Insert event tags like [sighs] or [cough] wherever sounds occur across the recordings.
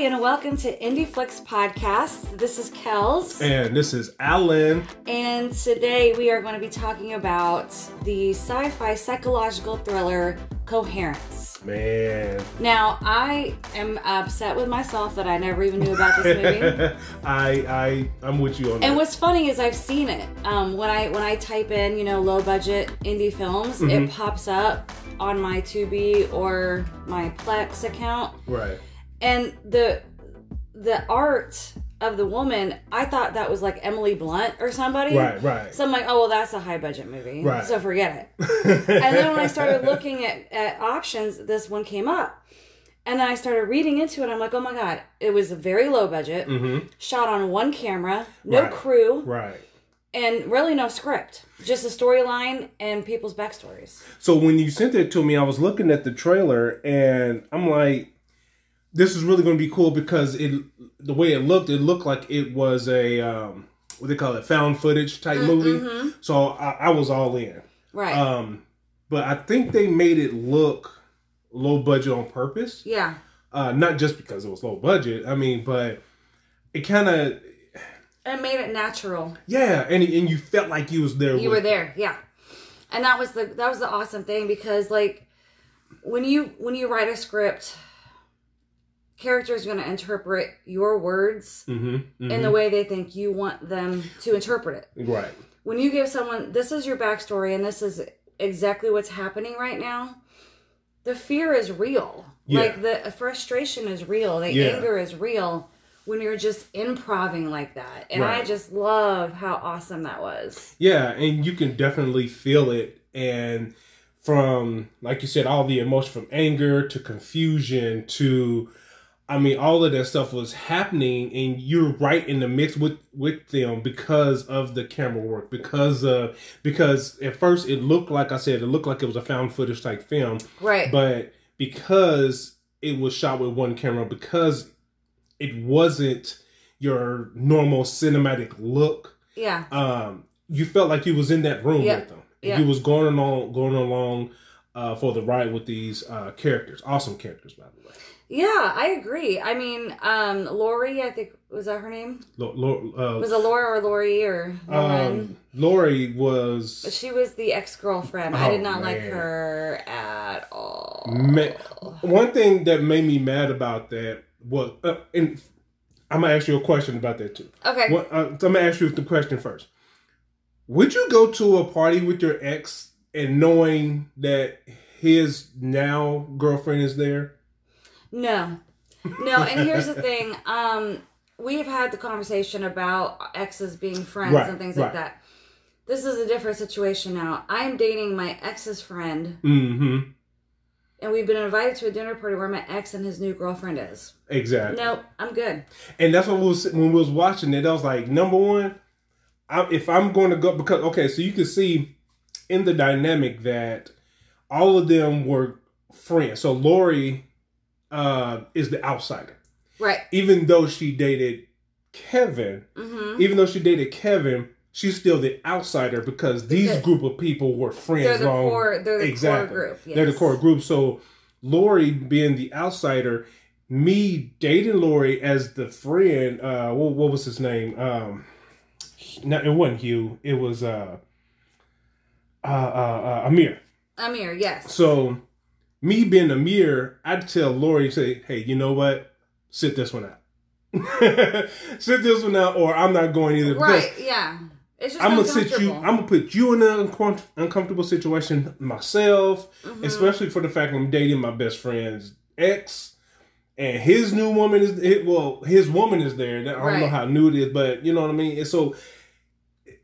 and welcome to Indie Flix Podcast. This is Kells. And this is Alan. And today we are going to be talking about the sci fi psychological thriller Coherence. Man. Now, I am upset with myself that I never even knew about this movie. [laughs] I I I'm with you on that. And what's funny is I've seen it. Um, when I when I type in, you know, low budget indie films, Mm-hmm. it pops up on my Tubi or my Plex account. right. And the the art of the woman i thought that was like emily blunt or somebody Right, right. so i'm like oh well that's a high budget movie Right. so forget it [laughs] and then when i started looking at, at options this one came up and then i started reading into it i'm like oh my god it was a very low budget mm-hmm. shot on one camera no Right. crew Right. and really no script just a storyline and people's backstories So when you sent it to me, I was looking at the trailer and I'm like, this is really going to be cool because it the way it looked, it looked like it was a um, what do they call it, found footage type movie. So I, I was all in. right Um, but I think they made it look low budget on purpose. yeah Uh, not just because it was low budget. I mean, but it kind of it made it natural yeah, and and you felt like you was there. you were there yeah and that was the that was the awesome thing because like when you when you write a script characters are going to interpret your words Mhm, mhm. in the way they think you want them to interpret it right. when you give someone this is your backstory and this is exactly what's happening right now the fear is real Yeah. like the frustration is real the Yeah. anger is real when you're just improving like that and i just love how awesome that was Yeah, and you can definitely feel it. And from, like you said, all the emotion from anger to confusion to, I mean, all of that stuff was happening, and you're right in the mix with with them because of the camera work. Because uh, because at first it looked like I said, it looked like it was a found footage type film, right but because it was shot with one camera, because it wasn't your normal cinematic look yeah um, you felt like you was in that room Yeah. with them. Yeah. You was going along, going along uh, for the ride with these uh, characters. Awesome characters, by the way. Yeah, I agree. I mean, um, Lori, I think was that her name? Lo- Lo- uh, Was it Laura or Lori or um, Lori was she was the ex girlfriend. I Oh, did not like her at all. ma- one thing that made me mad about that was, uh, and I'm gonna ask you a question about that too. Okay. What, uh, so I'm gonna ask you the question first. Would you go to a party with your ex and knowing that his now girlfriend is there? No. No, and here's the thing. Um, we've had the conversation about exes being friends Right, and things like that. This is a different situation now. I am dating my ex's friend, Mm-hmm. and we've been invited to a dinner party where my ex and his new girlfriend is. Exactly. No, I'm good. And that's what we was when we was watching it. I was like, number one, I, if I'm going to go because okay, so you can see in the dynamic that all of them were friends. So Lori uh, is the outsider, Right. even though she dated Kevin. Mm-hmm. Even though she dated Kevin, she's still the outsider because these Because group of people were friends. They're the long- core. They're the exactly. core group. Yes. They're the core group. So Lori being the outsider, me dating Lori as the friend, uh what, what was his name? Um no, it wasn't Hugh. It was uh uh uh, uh Amir. Amir, yes. So me being Amir, I'd tell Lori, say, hey, you know what? Sit this one out. [laughs] Sit this one out, or I'm not going either. right. Yeah. It's just I'm gonna sit you. I'm gonna put you in an uncom- uncomfortable situation myself, Mhm. especially for the fact I'm dating my best friend's ex, and his new woman is it, well, his woman is there. I don't know how new it is, but you know what I mean. And so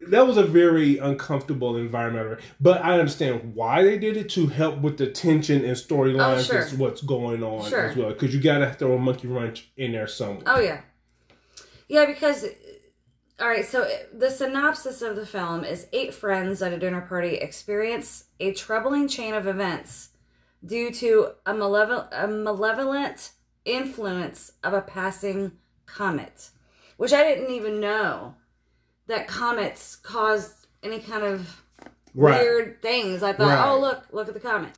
that was a very uncomfortable environment. But I understand why they did it to help with the tension and storylines. Oh, sure. That's what's going on Sure. as well, because you gotta throw a monkey wrench in there somewhere. Oh yeah, yeah. Because all right, so the synopsis of the film is eight friends at a dinner party experience a troubling chain of events due to a malevolent, a malevolent influence of a passing comet, which I didn't even know that comets caused any kind of Right. weird things. I thought, Right. oh look, look at the comet.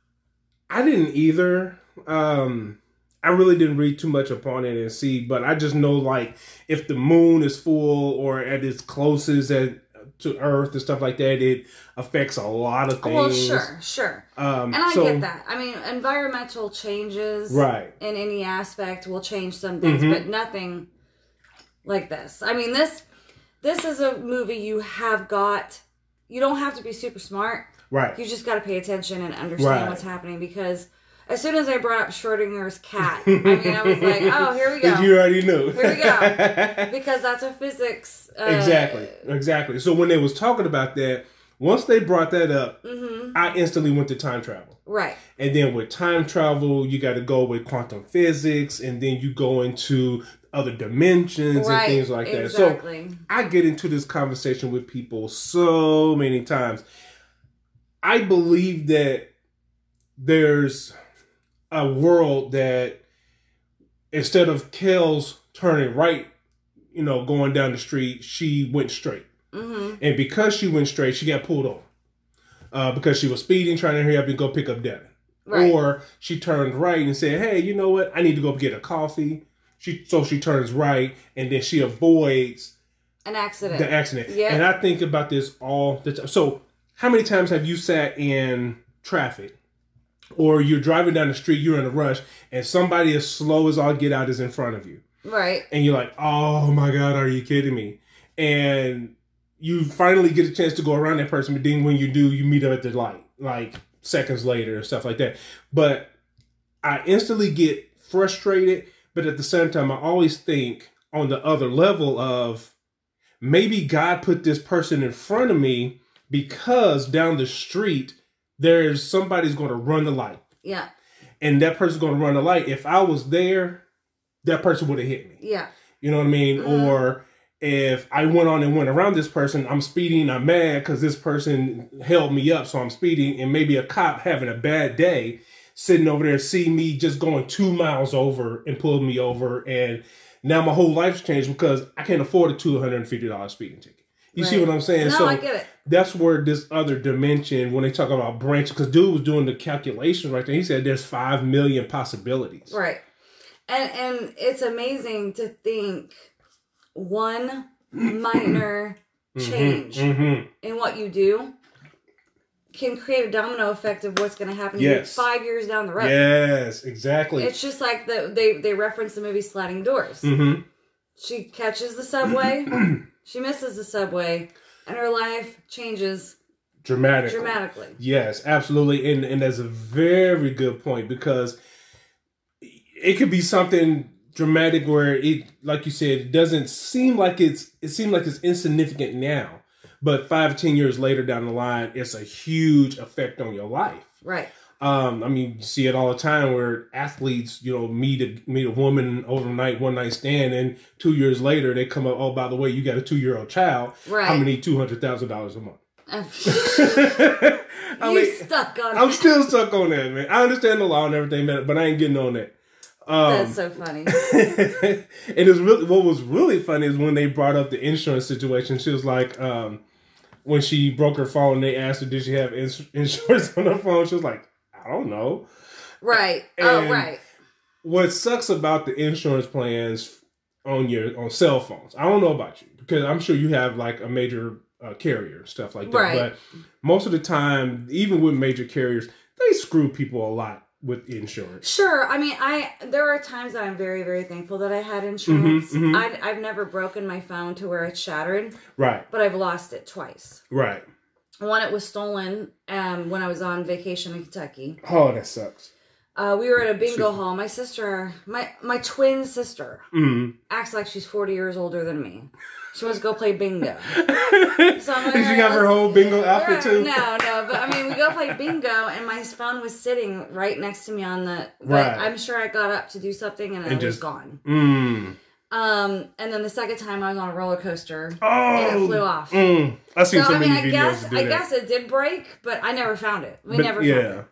I didn't either. Um, I really didn't read too much upon it and see, but I just know like if the moon is full or at its closest at to Earth and stuff like that, it affects a lot of things. Well, sure, sure. Um, And I so- get that. I mean, environmental changes Right. in any aspect will change some things, Mhm. but nothing like this. I mean, this this is a movie you have got. You don't have to be super smart. Right. You just got to pay attention and understand Right. what's happening because as soon as I brought up Schrodinger's cat, [laughs] I mean, I was like, oh, here we go. You already knew. Here we go. [laughs] because that's a physics. Uh, exactly. Exactly. So when they was talking about that, once they brought that up, hmm I instantly went to time travel. Right. And then with time travel, you got to go with quantum physics, and then you go into other dimensions right. and things like that. So I get into this conversation with people so many times. I believe that there's a world that instead of Kells turning right, you know, going down the street, she went straight. hmm And because she went straight, she got pulled over. Uh, because she was speeding, trying to hurry up and go pick up Devin. Right. Or she turned right and said, "Hey, you know what? I need to go get a coffee." She so she turns right and then she avoids An accident. the accident. Yeah. And I think about this all the time. So, how many times have you sat in traffic or you're driving down the street, you're in a rush, and somebody as slow as all get out is in front of you? right. And you're like, oh my God, are you kidding me? And you finally get a chance to go around that person, but then when you do, you meet up at the light, like seconds later and stuff like that. But I instantly get frustrated, but at the same time, I always think on the other level of maybe God put this person in front of me because down the street there's somebody's going to run the light, Yeah. and that person's going to run the light. If I was there, that person would have hit me. Yeah. You know what I mean? Mhm. Or if I went on and went around this person, I'm speeding, I'm mad because this person held me up, so I'm speeding, and maybe a cop having a bad day sitting over there see me just going two miles over and pulled me over, and now my whole life's changed because I can't afford a two hundred and fifty dollars speeding ticket. You see what I'm saying? No, so I get it. that's where this other dimension, when they talk about branches, because dude was doing the calculation right there. He said there's five million possibilities. Right. And and it's amazing to think one [clears throat] minor change hmm in what you do can create a domino effect of what's going to happen Yes. five years down the road. Yes, exactly. It's just like the they they reference the movie Sliding Doors. hmm She catches the subway, [clears throat] she misses the subway, and her life changes Dramatically. dramatically. Yes, absolutely. And and that's a very good point because it could be something dramatic where it like you said, it doesn't seem like it's it seems like it's insignificant now. But five, ten years later down the line, it's a huge effect on your life. Right. Um, I mean, you see it all the time where athletes, you know, meet a meet a woman overnight, one night stand, and two years later they come up. Oh, by the way, you got a two year old child. Right. I'm gonna need two hundred thousand dollars a month. [laughs] you I mean, stuck on I'm it. still stuck on that, man. I understand the law and everything, man, but I ain't getting on that. Um, That's so funny. [laughs] and it's really what was really funny is when they brought up the insurance situation. She was like, um, when she broke her phone, and they asked her, "Did she have ins- [laughs] insurance on her phone?" She was like, "I don't know." Right. oh, right. What sucks about the insurance plans on your on cell phones? I don't know about you because I'm sure you have like a major uh, carrier stuff like that. Right. But most of the time, even with major carriers, they screw people a lot with insurance. Sure. I mean, I there are times that I'm very, very thankful that I had insurance. mhm. I, I've never broken my phone to where it's shattered, Right. but I've lost it twice. Right. One, it was stolen um, when I was on vacation in Kentucky. Oh, that sucks. Uh, we were at a bingo hall. My sister, my my twin sister, Mm. acts like she's 40 years older than me. She wants to go play bingo. Did [laughs] So I'm like, she "Alright, have her whole bingo outfit too? No, no, but I mean, we go play bingo, and my phone was sitting right next to me on the. But Right. I'm sure I got up to do something, and, And it was just- gone. Mm. Um, and then the second time I was on a roller coaster, Oh, and it flew off. Mm. I've seen So so I mean, I guess I that. guess it did break, but I never found it. We But, never yeah. found it.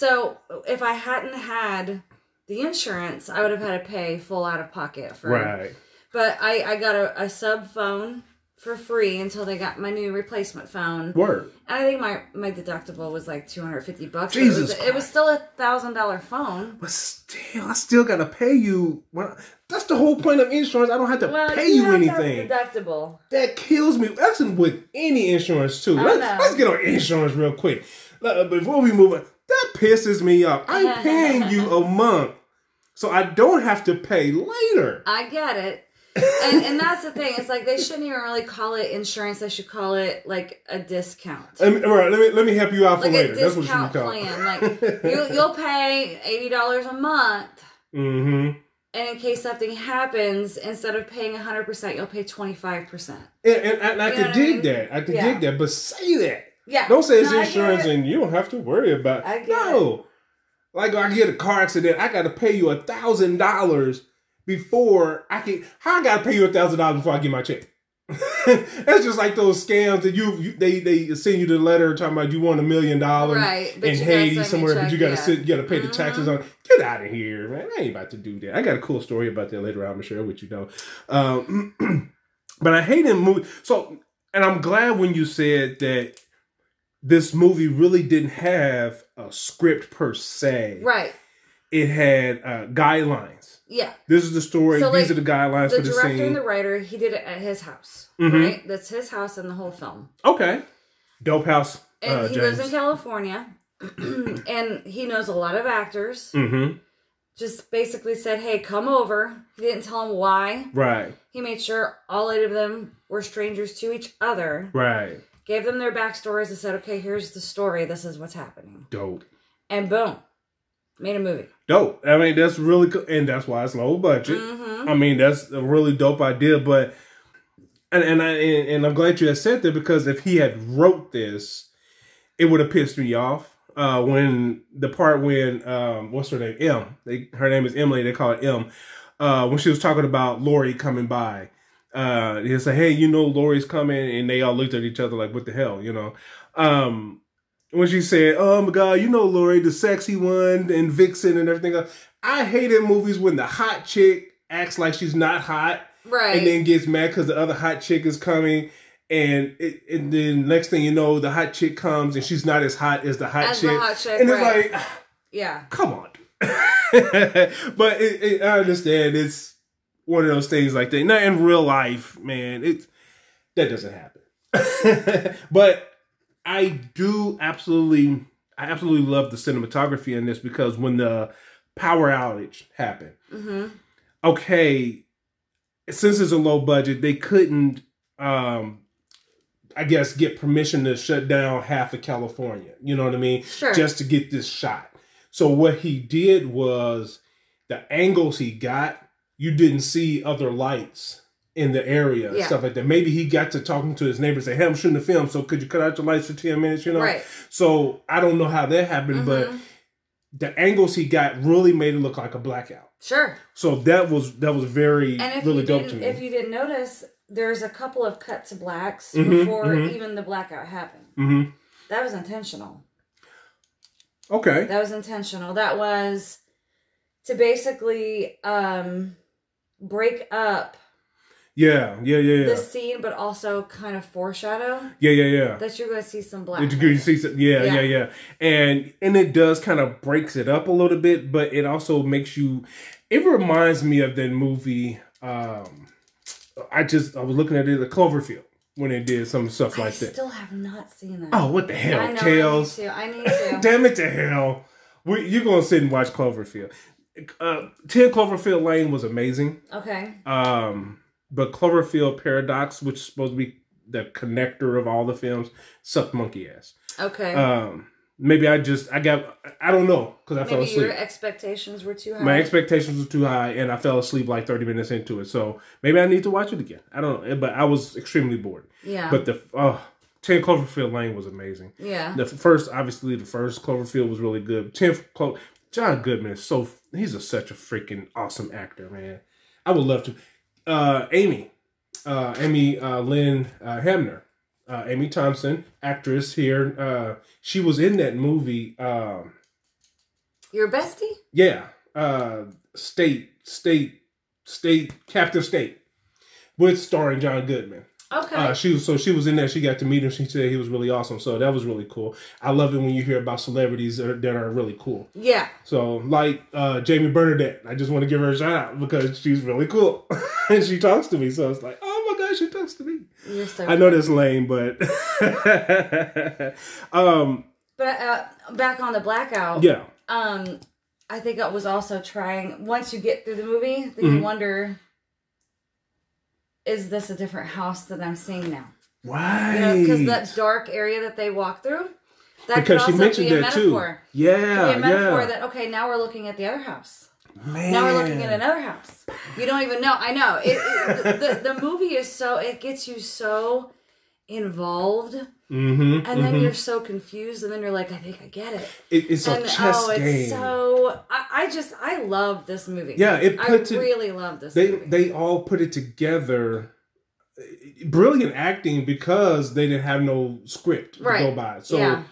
So if I hadn't had the insurance, I would have had to pay full out of pocket for. Right. But I I got a, a sub phone for free until they got my new replacement phone. Word. And I think my my deductible was like two hundred fifty bucks. Jesus it was, it was still a thousand dollar phone. But still, I still gotta pay you. Well, that's the whole point of insurance. I don't have to Well, pay you, have anything. deductible. That kills me. That's with any insurance too. Let's, let's get on insurance real quick. Uh, Before we move on, that pisses me off. I'm [laughs] paying you a month, so I don't have to pay later. I get it. and and that's the thing. It's like they shouldn't even really call it insurance. They should call it like a discount. Let all right, let me let me help you out for like later. a That's what you discount call plan. Like you, [laughs] you'll pay eighty dollars a month, Mm-hmm. and in case something happens, instead of paying hundred percent, you'll pay twenty five percent. And, and, and I could I dig mean? that. I could Yeah. dig that. But say that. Yeah. Don't say it's No, insurance it. and you don't have to worry about. I get no. Like I get a car accident, I got to pay you a thousand dollars before I can. How I got to pay you a thousand dollars before I get my check? [laughs] That's just like those scams that you, you they they send you the letter talking about you want a million dollars Right, in Haiti somewhere, but you got to yeah. sit, you got to pay the taxes Mhm. on. Get out of here, man! I ain't about to do that. I got a cool story about that later. on. I'm gonna share with you though. Um, [clears throat] but I hate in movie. So, and I'm glad when you said that this movie really didn't have a script per se. Right. It had uh, guidelines. Yeah. This is the story. So, These like, are the guidelines The for the director scene. and the writer, he did it at his house. Mhm. Right. That's his house in the whole film. okay. Dope house. And uh, he James. lives in California, [clears throat] and he knows a lot of actors. mm-hmm. Just basically said, "Hey, come over." He didn't tell him why. Right. He made sure all eight of them were strangers to each other. Right. Gave them their backstories and said, "Okay, here's the story. This is what's happening." Dope. And boom, made a movie. Dope. I mean, that's really cool, and that's why it's low budget. hmm I mean, that's a really dope idea, but and and I and, and I'm glad you had said that because if he had wrote this, it would have pissed me off. Uh, when the part when um, what's her name? M. They, her name is Emily. They call it M. Uh, when she was talking about Lori coming by, uh, he said, "Hey, you know Lori's coming," and they all looked at each other like, "What the hell?" You know. Um, when she said, "Oh my God, you know Lori, the sexy one, and Vixen and everything," else. I hated movies when the hot chick acts like she's not hot Right. and then gets mad because the other hot chick is coming. And it, and then next thing you know, the hot chick comes and she's not as hot as the hot As the chick. hot chick, and right. it's like, yeah. come on. [laughs] but it, it, I understand it's one of those things like that. Not in real life, man. It that doesn't happen. [laughs] but I do absolutely, I absolutely love the cinematography in this because when the power outage happened, hmm okay, since it's a low budget, they couldn't, um, I guess, get permission to shut down half of California. You know what I mean? Sure. Just to get this shot. So what he did was the angles he got, you didn't see other lights in the area and Yeah. stuff like that. Maybe he got to talking to his neighbor and say, Hey, I'm shooting the film, so could you cut out your lights for 10 minutes, you know? Right. So I don't know how that happened, but Mhm. the angles he got really made it look like a blackout. Sure. So that was that was very really you dope to me. if you didn't notice, there's a couple of cut to blacks Mhm, before mhm. even the blackout happened. hmm That was intentional. Okay. That was intentional. That was to basically um break up Yeah, yeah, yeah, yeah, the scene, but also kind of foreshadow yeah, yeah, yeah. that you're going to see some black. Did you see? some- Yeah, yeah, Yeah. yeah, and and it does kind of breaks it up a little bit, but it also makes you. It reminds me of that movie. Um, I just I was looking at it, the Cloverfield, when they did some stuff I like that. still have not seen that. Oh, what the hell, I know. Tails? I need to. I need to. [laughs] Damn it to hell! We, you're gonna sit and watch Cloverfield. Uh, Ten Cloverfield Lane was amazing. okay. Um, but Cloverfield Paradox, which is supposed to be the connector of all the films, sucked monkey ass. Okay. Um, maybe I just I got I don't know because I fell Maybe asleep. your expectations were too high. My expectations were too high, and I fell asleep like thirty minutes into it. So maybe I need to watch it again. I don't know, but I was extremely bored. yeah. But the oh, Ten Cloverfield Lane was amazing. yeah. The first, obviously, the first Cloverfield was really good. Tenth Clo- John Goodman is so he's a, such a freaking awesome actor, man. I would love to. Uh, Amy, uh, Amy uh, Lynn uh, Hamner, uh, Amy Thompson, actress here. Uh, she was in that movie. Um, Your bestie? yeah, uh, State, State, State, Captive State, with starring John Goodman. Okay. Uh, she was so she was in there. She got to meet him. She said he was really awesome. So that was really cool. I love it when you hear about celebrities that are, that are really cool. yeah. So like uh, Jamie Bernadette, I just want to give her a shout out because she's really cool [laughs] and she talks to me. So it's like, oh my gosh, she talks to me. You're so. I know that's lame, but [laughs] um, But uh, back on the blackout. yeah, Um, I think it was also trying. Once you get through the movie, then Mm-hmm. you wonder, is this a different house that I'm seeing now? right. You know, because that dark area that they walk through, that could because she mentioned be a that too. Yeah, Could be a metaphor yeah. that okay, now we're looking at the other house. Man. Now we're looking at another house. You don't even know. I know. It, it, the, the movie is so it gets you so involved, Mm-hmm. and then you're so confused, and then you're like, I think I get it. It, it's a chess oh, it's game. so I, I just I love this movie. Yeah, it I it- really love this they movie. they all put it together. Brilliant acting because they didn't have no script to go by. So yeah,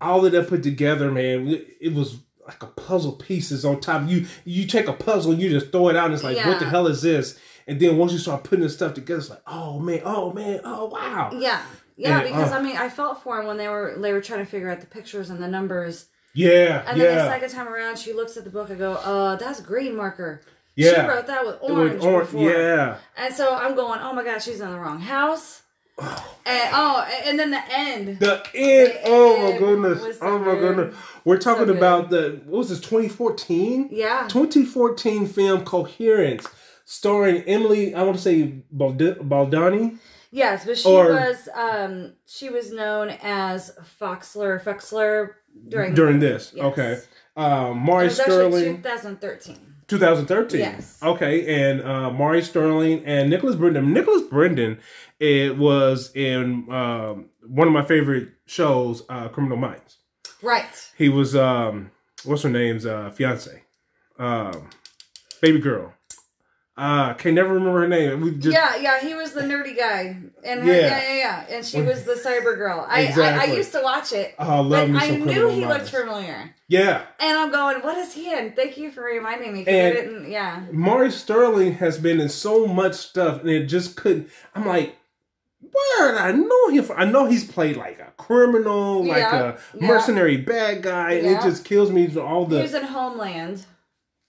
all of that put together, man, it, it was like a puzzle pieces on top. You you take a puzzle and you just throw it out and it's like, what the hell is this? And then once you start putting the stuff together, it's like, oh man, oh man, oh wow. yeah, yeah. And, because uh, I mean, I felt for him when they were they were trying to figure out the pictures and the numbers, Yeah, and then the second time around, she looks at the book and go, "Uh, that's green marker." yeah. She wrote that with orange. or- before. yeah. And so I'm going, oh my god, she's in the wrong house. [sighs] And oh, and then the end. The end. Oh my goodness. so Oh my good. goodness. We're talking good. about the what was this 2014? Yeah. 2014 film Coherence, starring Emily. I want to say Bald- Baldoni. Yes, but she Or- was um she was known as Foxler Foxler during during this. Yes. Okay. Um, It Mari was Sterling, 2013. 2013. Yes. Okay, and uh, Maury Sterling and Nicholas Brendon. Nicholas Brendon, it was in um, one of my favorite shows, uh, Criminal Minds. Right. He was um, what's her name's uh, fiance, um, baby girl. Uh, can never remember her name. We just yeah, yeah, he was the nerdy guy, and her, Yeah. yeah. yeah, yeah, and she was the cyber girl. I, I, I used to watch it, oh, I love me I knew he Minds. looked familiar, Yeah, and I'm going, what is he in? Thank you for reminding me. 'cause I didn't. Yeah, Maury Sterling has been in so much stuff, and it just couldn't. I'm like, where did I know him from? I know he's played like a criminal, like Yeah, a yeah. mercenary bad guy, and it just kills me. All he the was in Homeland.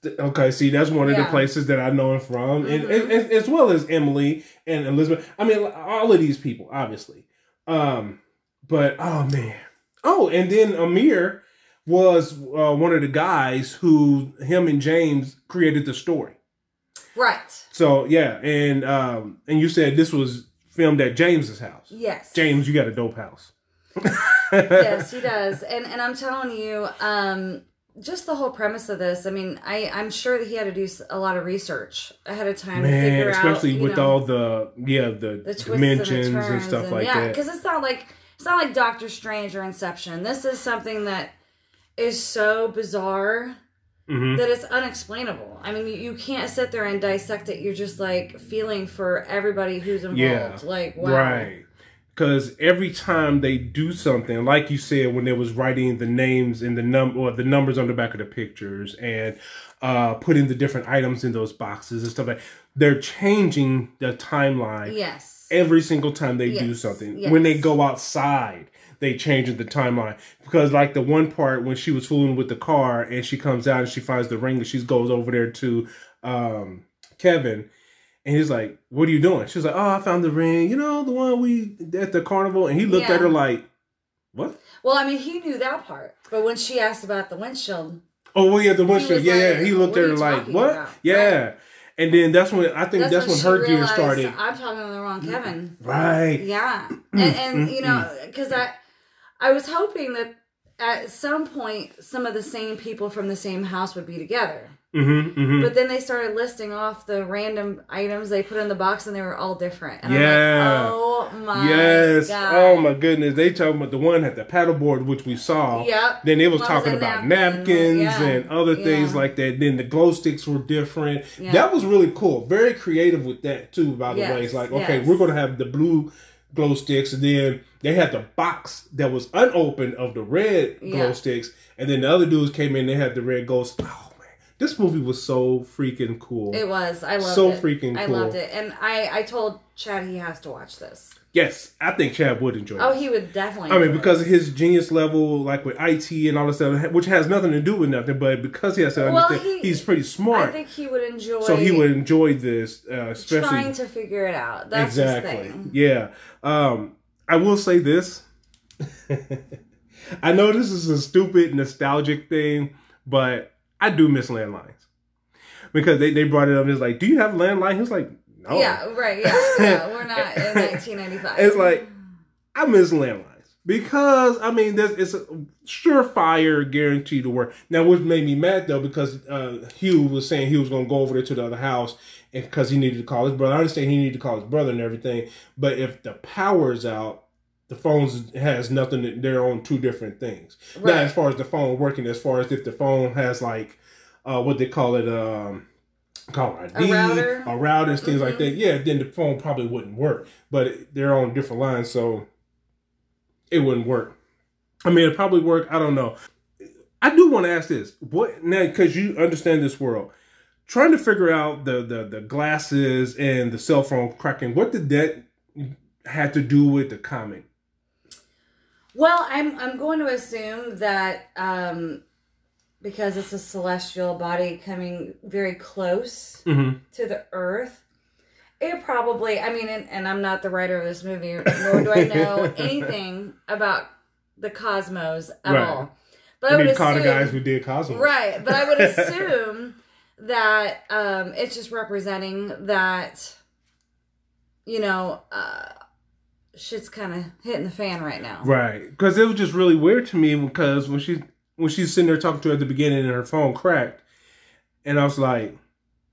Okay, see, that's one of the places that I know him from, and, Mhm. and, and- as well as Emily and Elizabeth. I mean, all of these people, obviously. Um, but oh man, oh, and then Amir was uh, one of the guys who him and James created the story. Right. So yeah, and um, and you said this was filmed at James's house. Yes. James, you got a dope house. yes, he [laughs] does. And and I'm telling you, um, just the whole premise of this. I mean, I I'm sure that he had to do a lot of research ahead of time to figure especially out, with know, all the yeah the, the dimensions and, the and, stuff like yeah, that. because it's not like it's not like Doctor Strange or Inception. This is something that is so bizarre hmm that it's unexplainable. I mean, you, you can't sit there and dissect it. You're just like feeling for everybody who's involved. Yeah, Like, wow. Right. Because every time they do something, like you said, when they was writing the names and the num or the numbers on the back of the pictures and uh, putting the different items in those boxes and stuff like, they're changing the timeline Yes. every single time they do something. yes. When they go outside, they change the timeline because, like the one part when she was fooling with the car and she comes out and she finds the ring and she goes over there to um, Kevin. And he's like, "What are you doing?" She's like, "Oh, I found the ring. You know, the one we at the carnival." And he looked Yeah. at her like, "What?" Well, I mean, he knew that part, but when she asked about the windshield, Oh, well, yeah, the windshield. Yeah, yeah. He looked at her like, "What?" about?" Yeah. And then that's when I think that's, when, she her gear started. I'm talking to the wrong mm-hmm. Kevin. Right. Yeah, mm-hmm. and, and you know, mm-hmm. because I, I was hoping that at some point some of the same people from the same house would be together. Mm-hmm. mm-hmm. But then they started listing off the random items they put in the box, and they were all different. And Yeah. I'm like, oh my Yes. god. Oh my goodness. They talking about the one at the paddleboard, which we saw. Yep. Then it was talking about napkin, napkins yeah. and other things Yeah. like that. Then the glow sticks were different. Yeah. That was really cool. Very creative with that too. By the Yes, way, it's like okay, yes. we're gonna have the blue glow sticks, and then they had the box that was unopened of the red glow sticks, and then the other dudes came in. They had the red glow. Oh man, This movie was so freaking cool. It was. I loved So it. So freaking cool. I loved it, and I I told Chad he has to watch this. yes, I think Chad would enjoy Oh, it. he would definitely. I mean, because his genius level, like with IT and all this stuff, which has nothing to do with nothing, but because he has to Well, understand, he- he's pretty smart. I think he would enjoy. so he would enjoy this, uh, especially trying to figure it out. That's exactly. his thing. Yeah. Um, I will say this. [laughs] I know this is a stupid nostalgic thing, but I do miss landlines because they, they brought it up. It's like, do you have a landline? He was like, no. Yeah, right. Yeah, yeah. We're not in [laughs] 1995. It's like I miss landlines because I mean, this it's a surefire guarantee to work. Now, which made me mad though, because uh, Hugh was saying he was going to go over there to the other house because he needed to call his brother. I understand he needed to call his brother and everything, but if the power's out. The phones has nothing. They're on two different things. Right. as far as the phone working, as far as if the phone has like, uh, what they call it, um, call it ID, A router? a router, and things like Mhm. that. Yeah, then the phone probably wouldn't work. But they're on different lines, so it wouldn't work. I mean, it probably work. I don't know. I do want to ask this: what now? Because you understand this world, trying to figure out the the the glasses and the cell phone cracking. What did that had to do with the comic? Well, I'm I'm going to assume that um, because it's a celestial body coming very close Mm-hmm. to the Earth, it probably. I mean, and, and I'm not the writer of this movie, nor do I know [laughs] anything about the cosmos at Right. all. But We I would call assume, the guys who did cosmos, right? But I would [laughs] assume that um, it's just representing that, you know, uh, shit's kind of hitting the fan right now. Right, because it was just really weird to me because when she when she's sitting there talking to her at the beginning and her phone cracked, and I was like,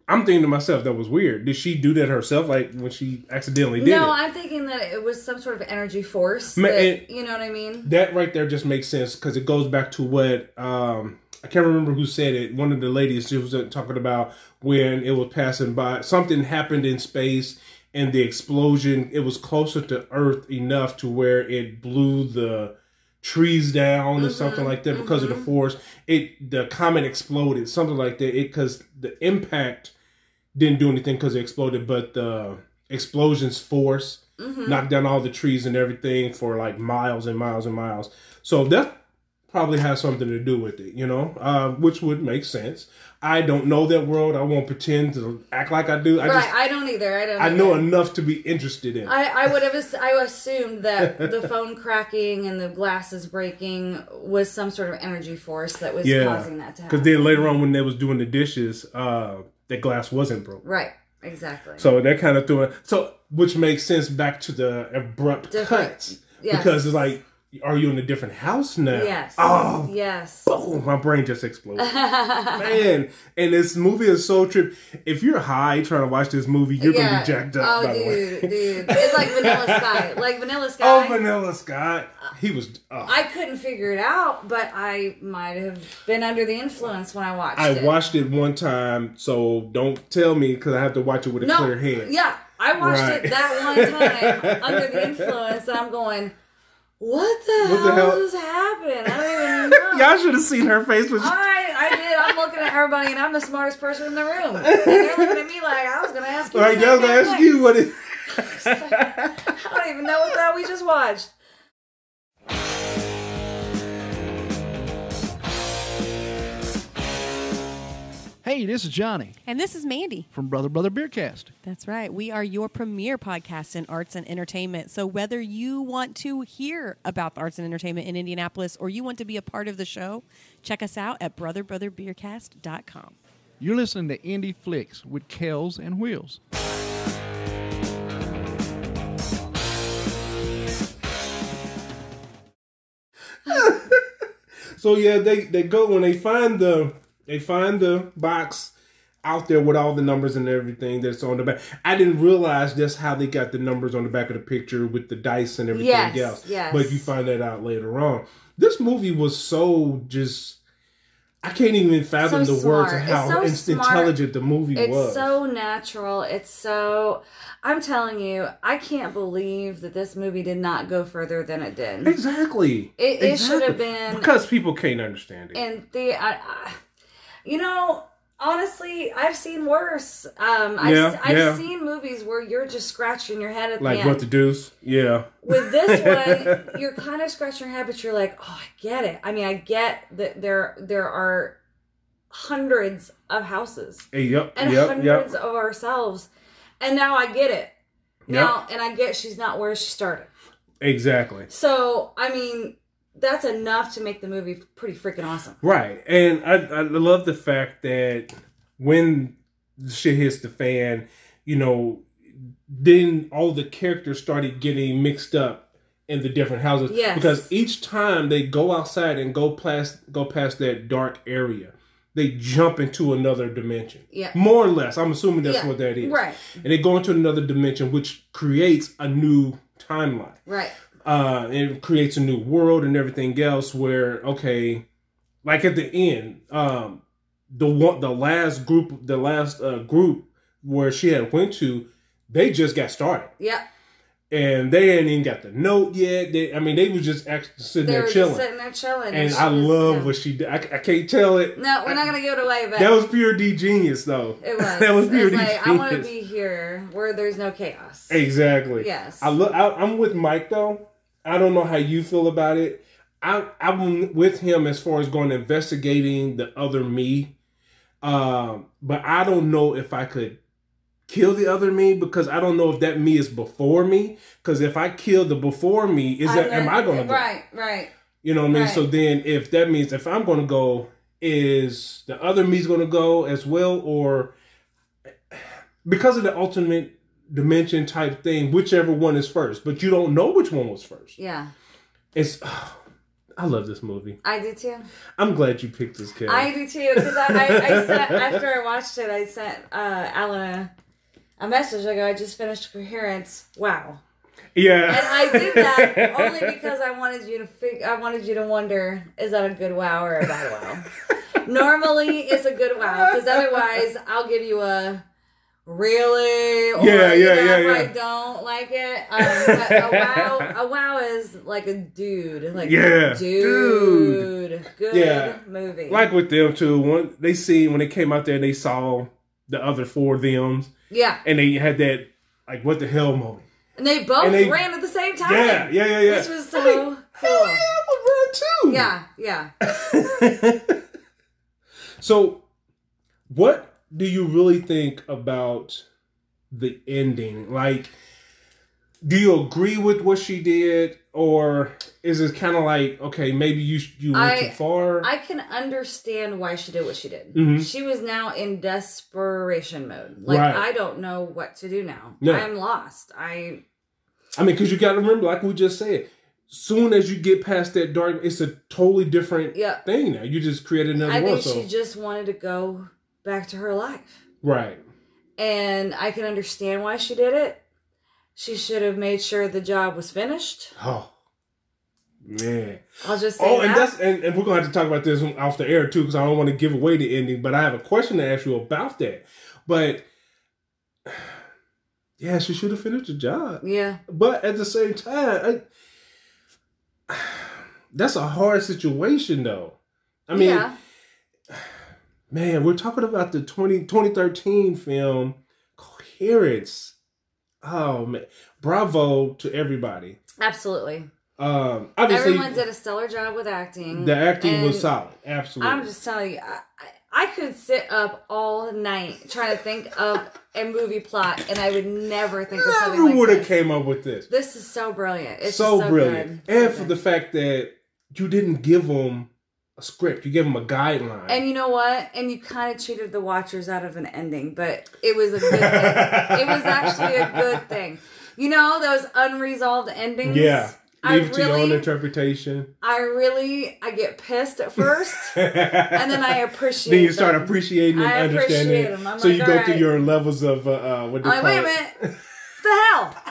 I'm thinking to myself that was weird. Did she do that herself? Like when she accidentally did No, it? I'm thinking that it was some sort of energy force. Ma- that- you know what I mean? that right there just makes sense because it goes back to what um I can't remember who said it. One of the ladies she was uh, talking about when it was passing by. Something happened in space and the explosion. It was closer to Earth enough to where it blew the trees down or something like that because of the force. It the comet exploded, something like that. It because the impact didn't do anything because it exploded, but the explosion's force Mm-hmm. knocked down all the trees and everything for like miles and miles and miles. So that probably has something to do with it, you know, uh, which would make sense. I don't know that world. I won't pretend to act like I do. I right, just I don't either. I don't. I know either. enough to be interested in. I, I would have. I assumed that [laughs] the phone cracking and the glasses breaking was some sort of energy force that was Yeah, causing that to happen. Because then later on, when they was doing the dishes, uh, the glass wasn't broke. right, exactly. So that kind of threw it. So which makes sense back to the abrupt Different- cuts yes. because it's like, are you in a different house now? yes. Oh, yes. boom! My brain just exploded. [laughs] Man, and this movie is so trip. If you're high trying to watch this movie, you're gonna be jacked up. Oh, by the way. dude, dude, it's like Vanilla [laughs] Sky. Like Vanilla Sky. Oh, Vanilla Sky. He was. Uh, I couldn't figure it out, but I might have been under the influence when I watched it. I it. watched it one time, so don't tell me because I have to watch it with a no, clear head. Yeah, I watched Right. it that one time [laughs] under the influence, and I'm going, "What the What the hell, hell?" is happening? I don't even [laughs] know." Y'all should have seen her face when she. I, I did. I'm looking at everybody, and I'm the smartest person in the room. [laughs] And they're looking at me like I was going to ask you. All the right, y'all gonna ask you what it. [laughs] I don't even know what that hell we just watched. Hey, this is Johnny And this is Mandy. from Brother Brother Beercast. That's right. We are your premier podcast in arts and entertainment. So whether you want to hear about the arts and entertainment in Indianapolis or you want to be a part of the show, check us out at brotherbrotherbeercast.com. You're listening to Indie Flix with Kells and Wheels. [laughs] So yeah, they they go when they find the they find the box out there with all the numbers and everything that's on the back. I didn't realize just how they got the numbers on the back of the picture with the dice and everything Yes, else. yes. But you find that out later on. This movie was so just I can't even fathom So the words of how It's so in- smart. intelligent the movie It's was. It's so natural. It's so. I'm telling you, I can't believe that this movie did not go further than it did. exactly. It- it should have been- because people can't understand it. And the, I, I, you know, honestly, I've seen worse. Um, I've, Yeah, I've yeah. seen movies where you're just scratching your head at Like the end. what the deuce? Yeah. With this [laughs] one, you're kind of scratching your head, but you're like, oh, I get it. I mean, I get that there there are hundreds of houses Hey, yep. and yep. hundreds Yep. of ourselves, and now I get it. Now, and I get she's not where she started. Exactly. So, I mean, that's enough to make the movie pretty freaking awesome. Right. And I, I love the fact that when the shit hits the fan, you know, then all the characters started getting mixed up in the different houses. Yes. Because each time they go outside and go past go past that dark area, they jump into another dimension. Yeah. More or less. I'm assuming that's Yeah, what that is. right. And they go into another dimension which creates a new timeline Right. Uh, it creates a new world and everything else. Where okay, like at the end, um, the one, the last group, the last uh, group where she had went to, they just got started Yep. and they hadn't even got the note yet. They, I mean, they was just actually sitting They there were chilling, just sitting there chilling. and she I was- love yeah. what she did. I, I can't tell it. No, we're not gonna give it away, but That was pure D genius, though. it was. [laughs] that was pure D like I want to be here where there's no chaos. Exactly. Yes. I look. I, I'm with Mike though. I don't know how you feel about it. I I'm with him as far as going investigating the other me, um, but I don't know if I could kill the other me because I don't know if that me is before me. Because if I kill the before me, is that am I going to go? Right. Right. You know what I mean? Right. So then, if that means if I'm going to go, is the other me's going to go as well, or because of the ultimate dimension type thing, whichever one is first, but you don't know which one was first. Yeah. It's. [sighs] I love this movie. I do too. I'm glad you picked this kid. I do too because I, I, I sent after I watched it, I sent uh, Alan a, a message. I go, I just finished Coherence. Wow. yeah, And I did that only because I wanted you to fig- I wanted you to wonder is that a good wow or a bad wow. [laughs] Normally it's a good wow because otherwise I'll give you a really or Yeah, you yeah, know, yeah, if I yeah. don't like it. Um, but a wow a wow is like a dude like Yeah, dude, good Yeah. movie like with them too. One they see when they came out there, they saw the other four thems, yeah and they had that like what the hell moment. and they both And they- ran at the same time Yeah, yeah, yeah, yeah. which was so cool Hell yeah, I would run too. yeah yeah [laughs] so, what do you really think about the ending? Like, do you agree with what she did, or is it kind of like, okay, maybe you you went I- too far? I can understand why she did what she did. Mhm. She was now in desperation mode. Like Right. I don't know what to do now. No. I'm lost. I I mean, because you got to remember, like we just said, soon as you get past that dark, it's a totally different Yeah. thing now. You just created another I world. think So, she just wanted to go back to her life. right. And I can understand why she did it. She should have made sure the job was finished. Oh, man. I'll just say Oh, that. and that's and, and we're gonna have to talk about this off the air too, because I don't want to give away the ending. But I have a question to ask you about that. But [sighs] yeah, she should have finished the job. yeah. But at the same time, I, [sighs] that's a hard situation, though. I mean, yeah. Man, we're talking about the 20, 2013 film Coherence. Oh man, bravo to everybody. Absolutely. Um, obviously, Everyone did a stellar job with acting. the acting was solid. Absolutely. I'm just telling you, I, I could sit up all night trying to think of a movie plot, and I would never think of something Never would have came up with this. This is so brilliant. It's so, so, brilliant, good. and So for the fact that you didn't give them a script, you gave them a guideline. and you know what? And you kind of cheated the watchers out of an ending, but it was a good. thing. [laughs] It was actually a good thing. You know those unresolved endings. yeah, I leave it to your own really, interpretation. I really, I get pissed at first, [laughs] and then I appreciate. then you start them. appreciating and I appreciate understanding. them. I'm so like, you go all through your levels of uh, uh what do you call like, wait a it? minute, [laughs] the hell?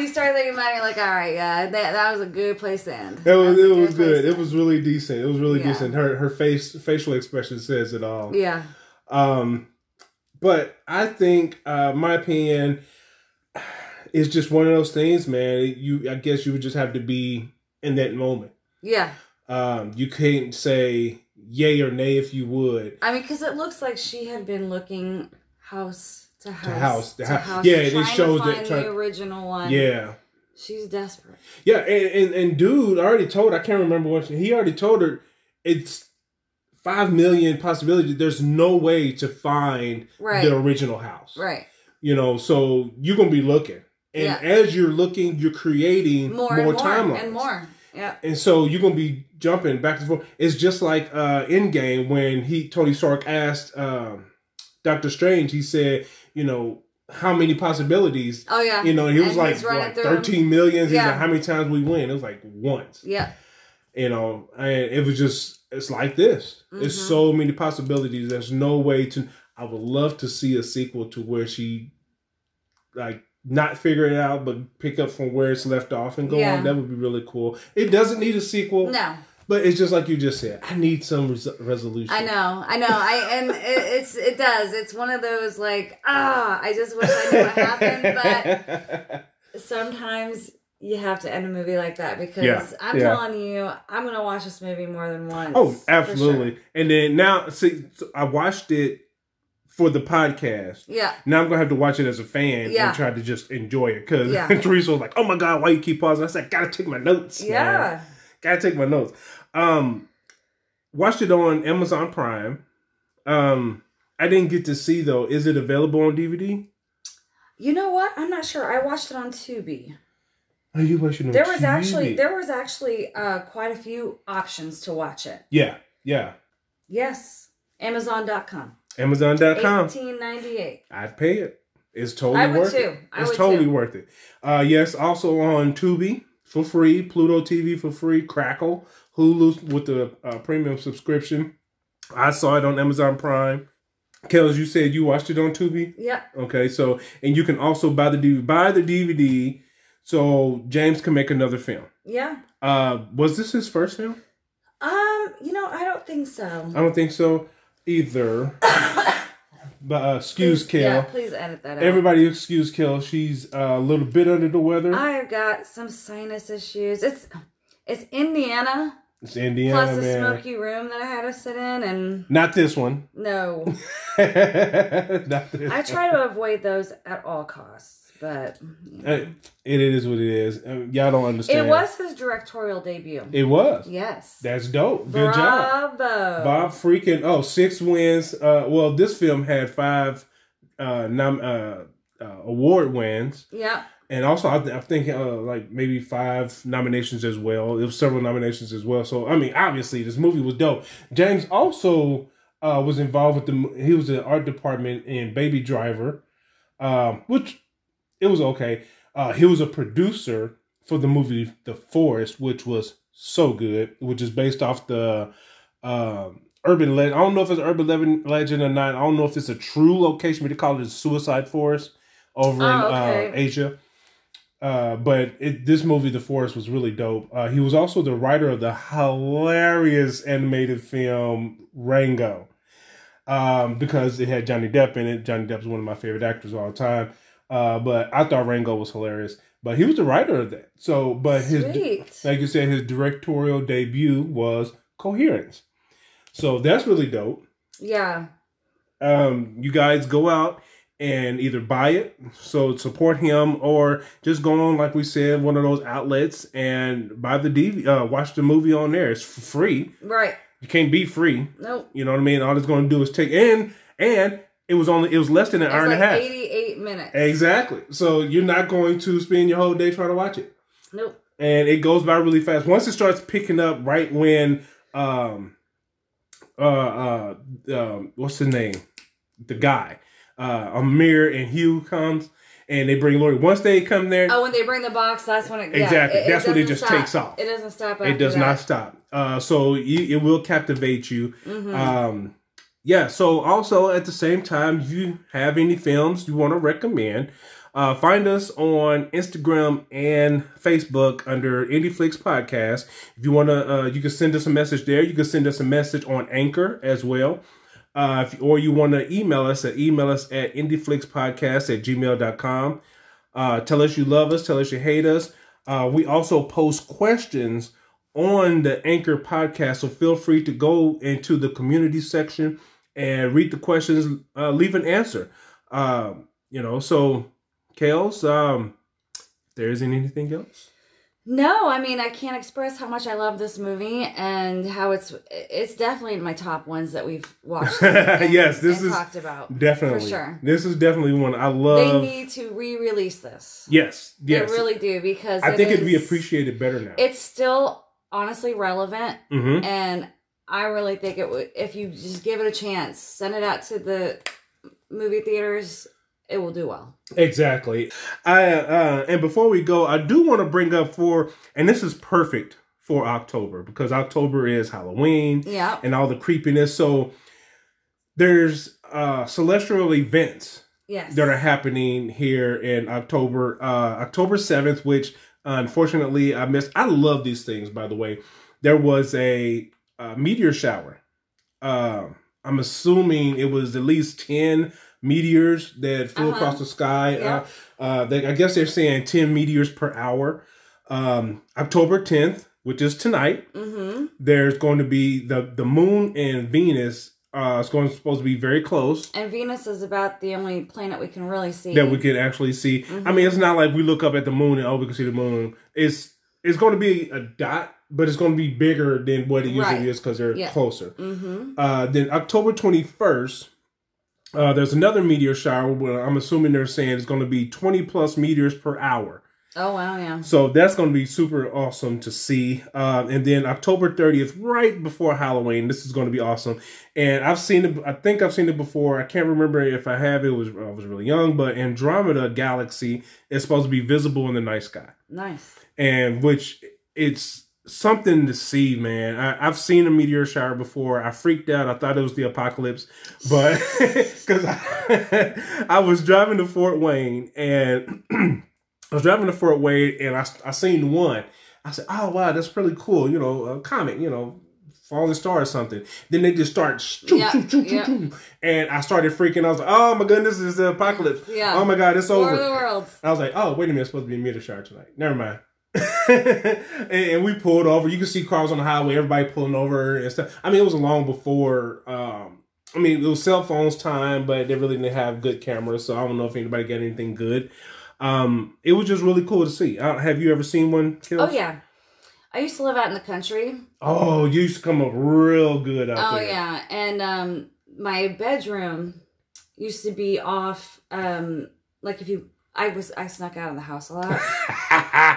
You start thinking about it, you're like, all right, yeah, that, that was a good place to end. It was That it was good. It was really decent. It was really Yeah. decent. Her her face facial expression says it all. Yeah, Um, but I think, uh, my opinion, is just one of those things, man. You, I guess, you would just have to be in that moment. yeah, Um, you can't say yay or nay if you would. I mean, because it looks like she had been looking house to house house, to to hou- house. yeah, it shows that try- the original one. Yeah. she's desperate. Yeah, and, and, and dude already told, I can't remember what, he already told her it's five million possibilities. There's no way to find Right. the original house. Right. You know, so you're going to be looking. And Yeah. as you're looking, you're creating More, more, and more timelines. and more. Yeah. And so you're gonna be jumping back and forth. It's just like uh Endgame when he Tony Stark asked um Doctor Strange, he said, you know, how many possibilities? Oh yeah. You know, he was like, like through 13 million. He's Yeah. like, how many times we win? It was like once. Yeah. You know, and it was just it's like this. There's Mhm. so many possibilities. There's no way to I would love to see a sequel to where she like not figure it out but pick up from where it's left off and go Yeah. on. That would be really cool. It doesn't need a sequel. No, But it's just like you just said. I need some res- resolution. I know, I know, I and it, it's it does. It's one of those like ah, I just wish I knew what happened, but [laughs] sometimes you have to end a movie like that because Yeah, I'm yeah. telling you, I'm gonna watch this movie more than once. oh, absolutely. sure. And then now, see, so I watched it for the podcast. Yeah, Now I'm gonna have to watch it as a fan Yeah. and try to just enjoy it because Yeah. [laughs] Teresa was like, "Oh my god, why you keep pausing?" I said, "Gotta take my notes." man. yeah. gotta take my notes. Um, watched it on Amazon Prime. Um, I didn't get to see though. Is it available on DVD? You know what? I'm not sure. I watched it on Tubi. Are you watching on There was TV? actually there was actually uh, quite a few options to watch it. Yeah, yeah. Yes, Amazon.com. Amazon.com. Eighteen ninety eight. I'd pay it. It's totally I would worth too. it. I It's would totally too. worth it. Uh, yes, also on Tubi for free, Pluto TV for free, Crackle, Hulu with the uh, premium subscription. I saw it on Amazon Prime. Kells, you said you watched it on Tubi. Yeah. Okay, so and you can also buy the DVD, buy the DVD, so James can make another film. Yeah. Uh, was this his first film? Um, you know, I don't think so. I don't think so either. [coughs] but uh, excuse Please- Kel. Yeah, please edit that out. Everybody excuse Kel. She's uh, a little bit under the weather. I've got some sinus issues. It's it's Indiana it's Indiana, plus a man. smoky room that I had to sit in, and Not this one. no, [laughs] Not this I try to avoid those at all costs. But you know. Uh, It is what it is. Uh, y'all don't understand. it was his directorial debut. It was. yes. That's dope. Good job. Bravo. Bob freaking oh six wins. Uh, well, this film had five uh, nom- uh, uh, award wins, Yeah. And also I, th- I think uh, like maybe five nominations as well. There was several nominations as well. So I mean, obviously this movie was dope. James also uh, was involved with the. He was in the art department in Baby Driver, um, which it was okay. Uh, he was a producer for the movie The Forest, which was so good, which is based off the um, urban legend. I don't know if it's urban legend, legend or not. I don't know if it's a true location, but they call it a suicide forest over in Oh, okay. uh, Asia. Uh, but it, this movie, The Forest, was really dope. Uh, he was also the writer of the hilarious animated film Rango, um, because it had Johnny Depp in it. Johnny Depp is one of my favorite actors of all time. Uh, but I thought Rango was hilarious. But he was the writer of that. So, but his Sweet. like you said, his directorial debut was Coherence. So that's really dope. Yeah. Um, you guys go out and either buy it, so support him, or just go on, like we said, one of those outlets and buy the DV, uh, watch the movie on there. It's free. Right. You can't be free. Nope. You know what I mean? All it's going to do is take in, and it was only it was less than an It's hour like and a half. 88 minutes. Exactly. So you're not going to spend your whole day trying to watch it Nope. and it goes by really fast. Once it starts picking up, right when um uh uh um, what's the name, the guy, uh Amir and Hugh comes and they bring Laurie. Once they come there, Oh, when they bring the box, that's when it yeah, Exactly. it- That's when it just stop. takes off. It doesn't stop. it does that. not stop. Uh, so you, it will captivate you. Mhm. Um, yeah. So also at the same time, if you have any films you want to recommend, uh, find us on Instagram and Facebook under IndieFlix Podcast. If you want to, uh, you can send us a message there. You can send us a message on Anchor as well. Uh, if, or you want to email us at email us at indieflixpodcast at gmail.com. Uh, tell us you love us. Tell us you hate us. Uh, we also post questions on the Anchor podcast. So feel free to go into the community section and read the questions, uh, leave an answer. Um, you know, so Kells, um, there isn't anything else. No, I mean I can't express how much I love this movie and how it's it's definitely in my top ones that we've watched. [laughs] and- Yes, this is talked about Definitely, for sure. This is definitely one I love. They need to re-release this. yes, yes. They really do because I it think it'd be appreciated better now. It's still honestly relevant, hmm and I really think it would if you just give it a chance, send it out to the movie theaters. It will do well. Exactly. I uh, and before we go, I do want to bring up for, and this is perfect for October because October is Halloween Yeah. and all the creepiness. So there's uh, celestial events Yes. that are happening here in October, uh, October 7th, which unfortunately I missed. I love these things, by the way. There was a, uh meteor shower. Uh, I'm assuming it was at least 10 meteors that flew Uh-huh. across the sky. Yeah. Uh, uh, they, I guess they're saying 10 meteors per hour. Um, October 10th, which is tonight, Mm-hmm. there's going to be the, the moon and Venus. Uh, it's going supposed to be very close And Venus is about the only planet we can really see. that we can actually see. Mm-hmm. I mean, it's not like we look up at the moon and oh, we can see the moon. It's it's going to be a dot, but it's going to be bigger than what it usually Right. is because they're Yeah. closer. Mm-hmm. Uh, then October twenty first, uh, there's another meteor shower. Where I'm assuming they're saying it's going to be twenty plus meteors per hour. Oh wow, yeah. So that's going to be super awesome to see. Uh, and then October 30th, right before Halloween, this is going to be awesome. And I've seen it. I think I've seen it before. I can't remember if I have. It was I was really young, but Andromeda Galaxy is supposed to be visible in the night sky, Nice. and which it's something to see, man. I, I've seen a meteor shower before. I freaked out. I thought it was the apocalypse, but [laughs] because I, [laughs] I was driving to Fort Wayne and [clears throat] I was driving to Fort Wayne and I, I seen one. I said, "Oh wow, that's pretty cool." You know, a comet. You know, falling star or something. Then they just start, choo, Yeah, choo, choo, yeah. and I started freaking. I was like, "Oh my goodness, is the apocalypse!" Yeah. Oh my god, it's War of the over. I was like, "Oh wait a minute, it's supposed to be a meteor shower tonight." Never mind. [laughs] and, and we pulled over. You can see cars on the highway, everybody pulling over and stuff. I mean, it was long before. Um, I mean, it was cell phones time, but they really didn't have good cameras, so I don't know if anybody got anything good. Um, it was just really cool to see. Uh, have you ever seen one? Kells? Oh yeah. I used to live out in the country. Oh, you used to come up real good out Oh there. Oh yeah, and um, my bedroom used to be off. Um, like if you, I was I snuck out of the house a lot. [laughs]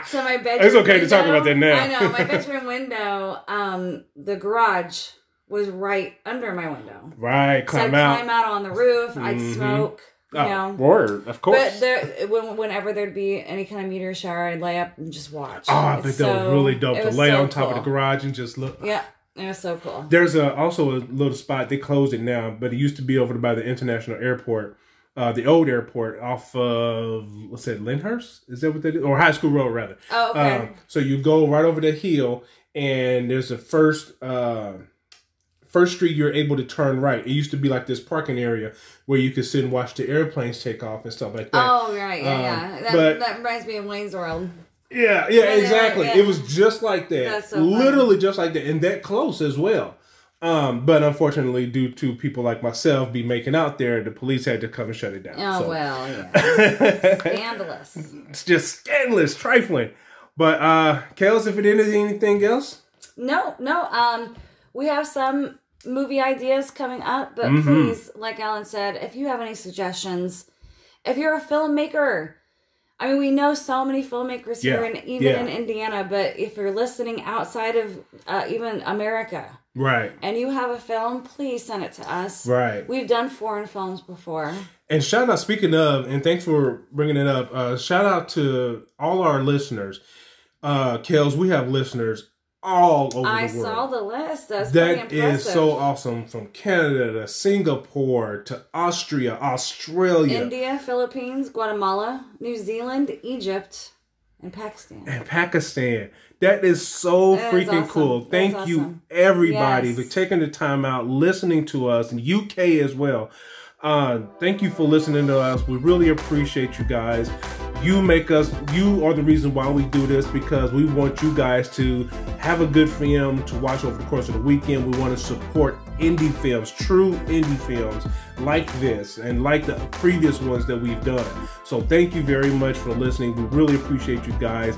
So my bedroom. It's okay to talk about that now. I know my bedroom window. Um, the garage was right under my window. right, So I'd climb out. climb out on the roof. I'd Mhm. smoke. You Oh, know. word, of course. But there, when, whenever there'd be any kind of meteor shower, I'd lay up and just watch. oh, I think that was really dope to lay so on top of the garage and just look. Yeah, it was so cool. There's a also a little spot. They closed it now, but it used to be over by the international airport, uh, the old airport off of what's that, Lynhurst? Is that what they that is? Or High School Road rather. Oh, okay. Um, so you go right over the hill, and there's a first uh, first street you're able to turn right. It used to be like this parking area where you could sit and watch the airplanes take off and stuff like that. oh, right, yeah, um, yeah. That, but- that reminds me of Wayne's World. Yeah, yeah, exactly. yeah. It was just like that. So. Literally just like that. And that close as well. Um, but unfortunately, due to people like myself be making out there, the police had to come and shut it down. Oh So- well, yeah. [laughs] Scandalous. it's just scandalous, trifling. But uh Kells, if it is anything else, No, no. Um, we have some movie ideas coming up, but Mhm. please, like Alan said, if you have any suggestions, if you're a filmmaker, I mean, we know so many filmmakers here, Yeah, in, even yeah. in Indiana. But if you're listening outside of uh, even America, right, and you have a film, please send it to us. right. We've done foreign films before. And shout out, speaking of, and thanks for bringing it up. Uh, shout out to all our listeners. Uh, Kells, we have listeners all over I the world. I saw the list. That's impressive. is so awesome. From Canada to Singapore to Austria, Australia, India, Philippines, Guatemala, New Zealand, Egypt, and Pakistan. and Pakistan. That is so That is freaking awesome. cool. Thank you, everybody, Yes. for taking the time out, listening to us, and UK as well. Uh, thank you for listening to us. We really appreciate you guys. you make us you are the reason why we do this because we want you guys to have a good film to watch over the course of the weekend we want to support indie films true indie films like this and like the previous ones that we've done. So thank you very much for listening. We really appreciate you guys.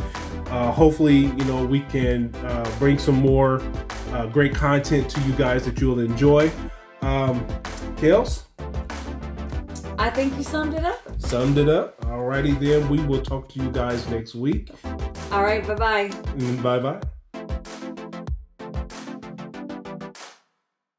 Uh, hopefully you know we can uh, bring some more uh, great content to you guys that you'll enjoy. Um Kells? I think you summed it up. summed it up. Alrighty then we will talk to you guys next week. All right, bye bye. bye bye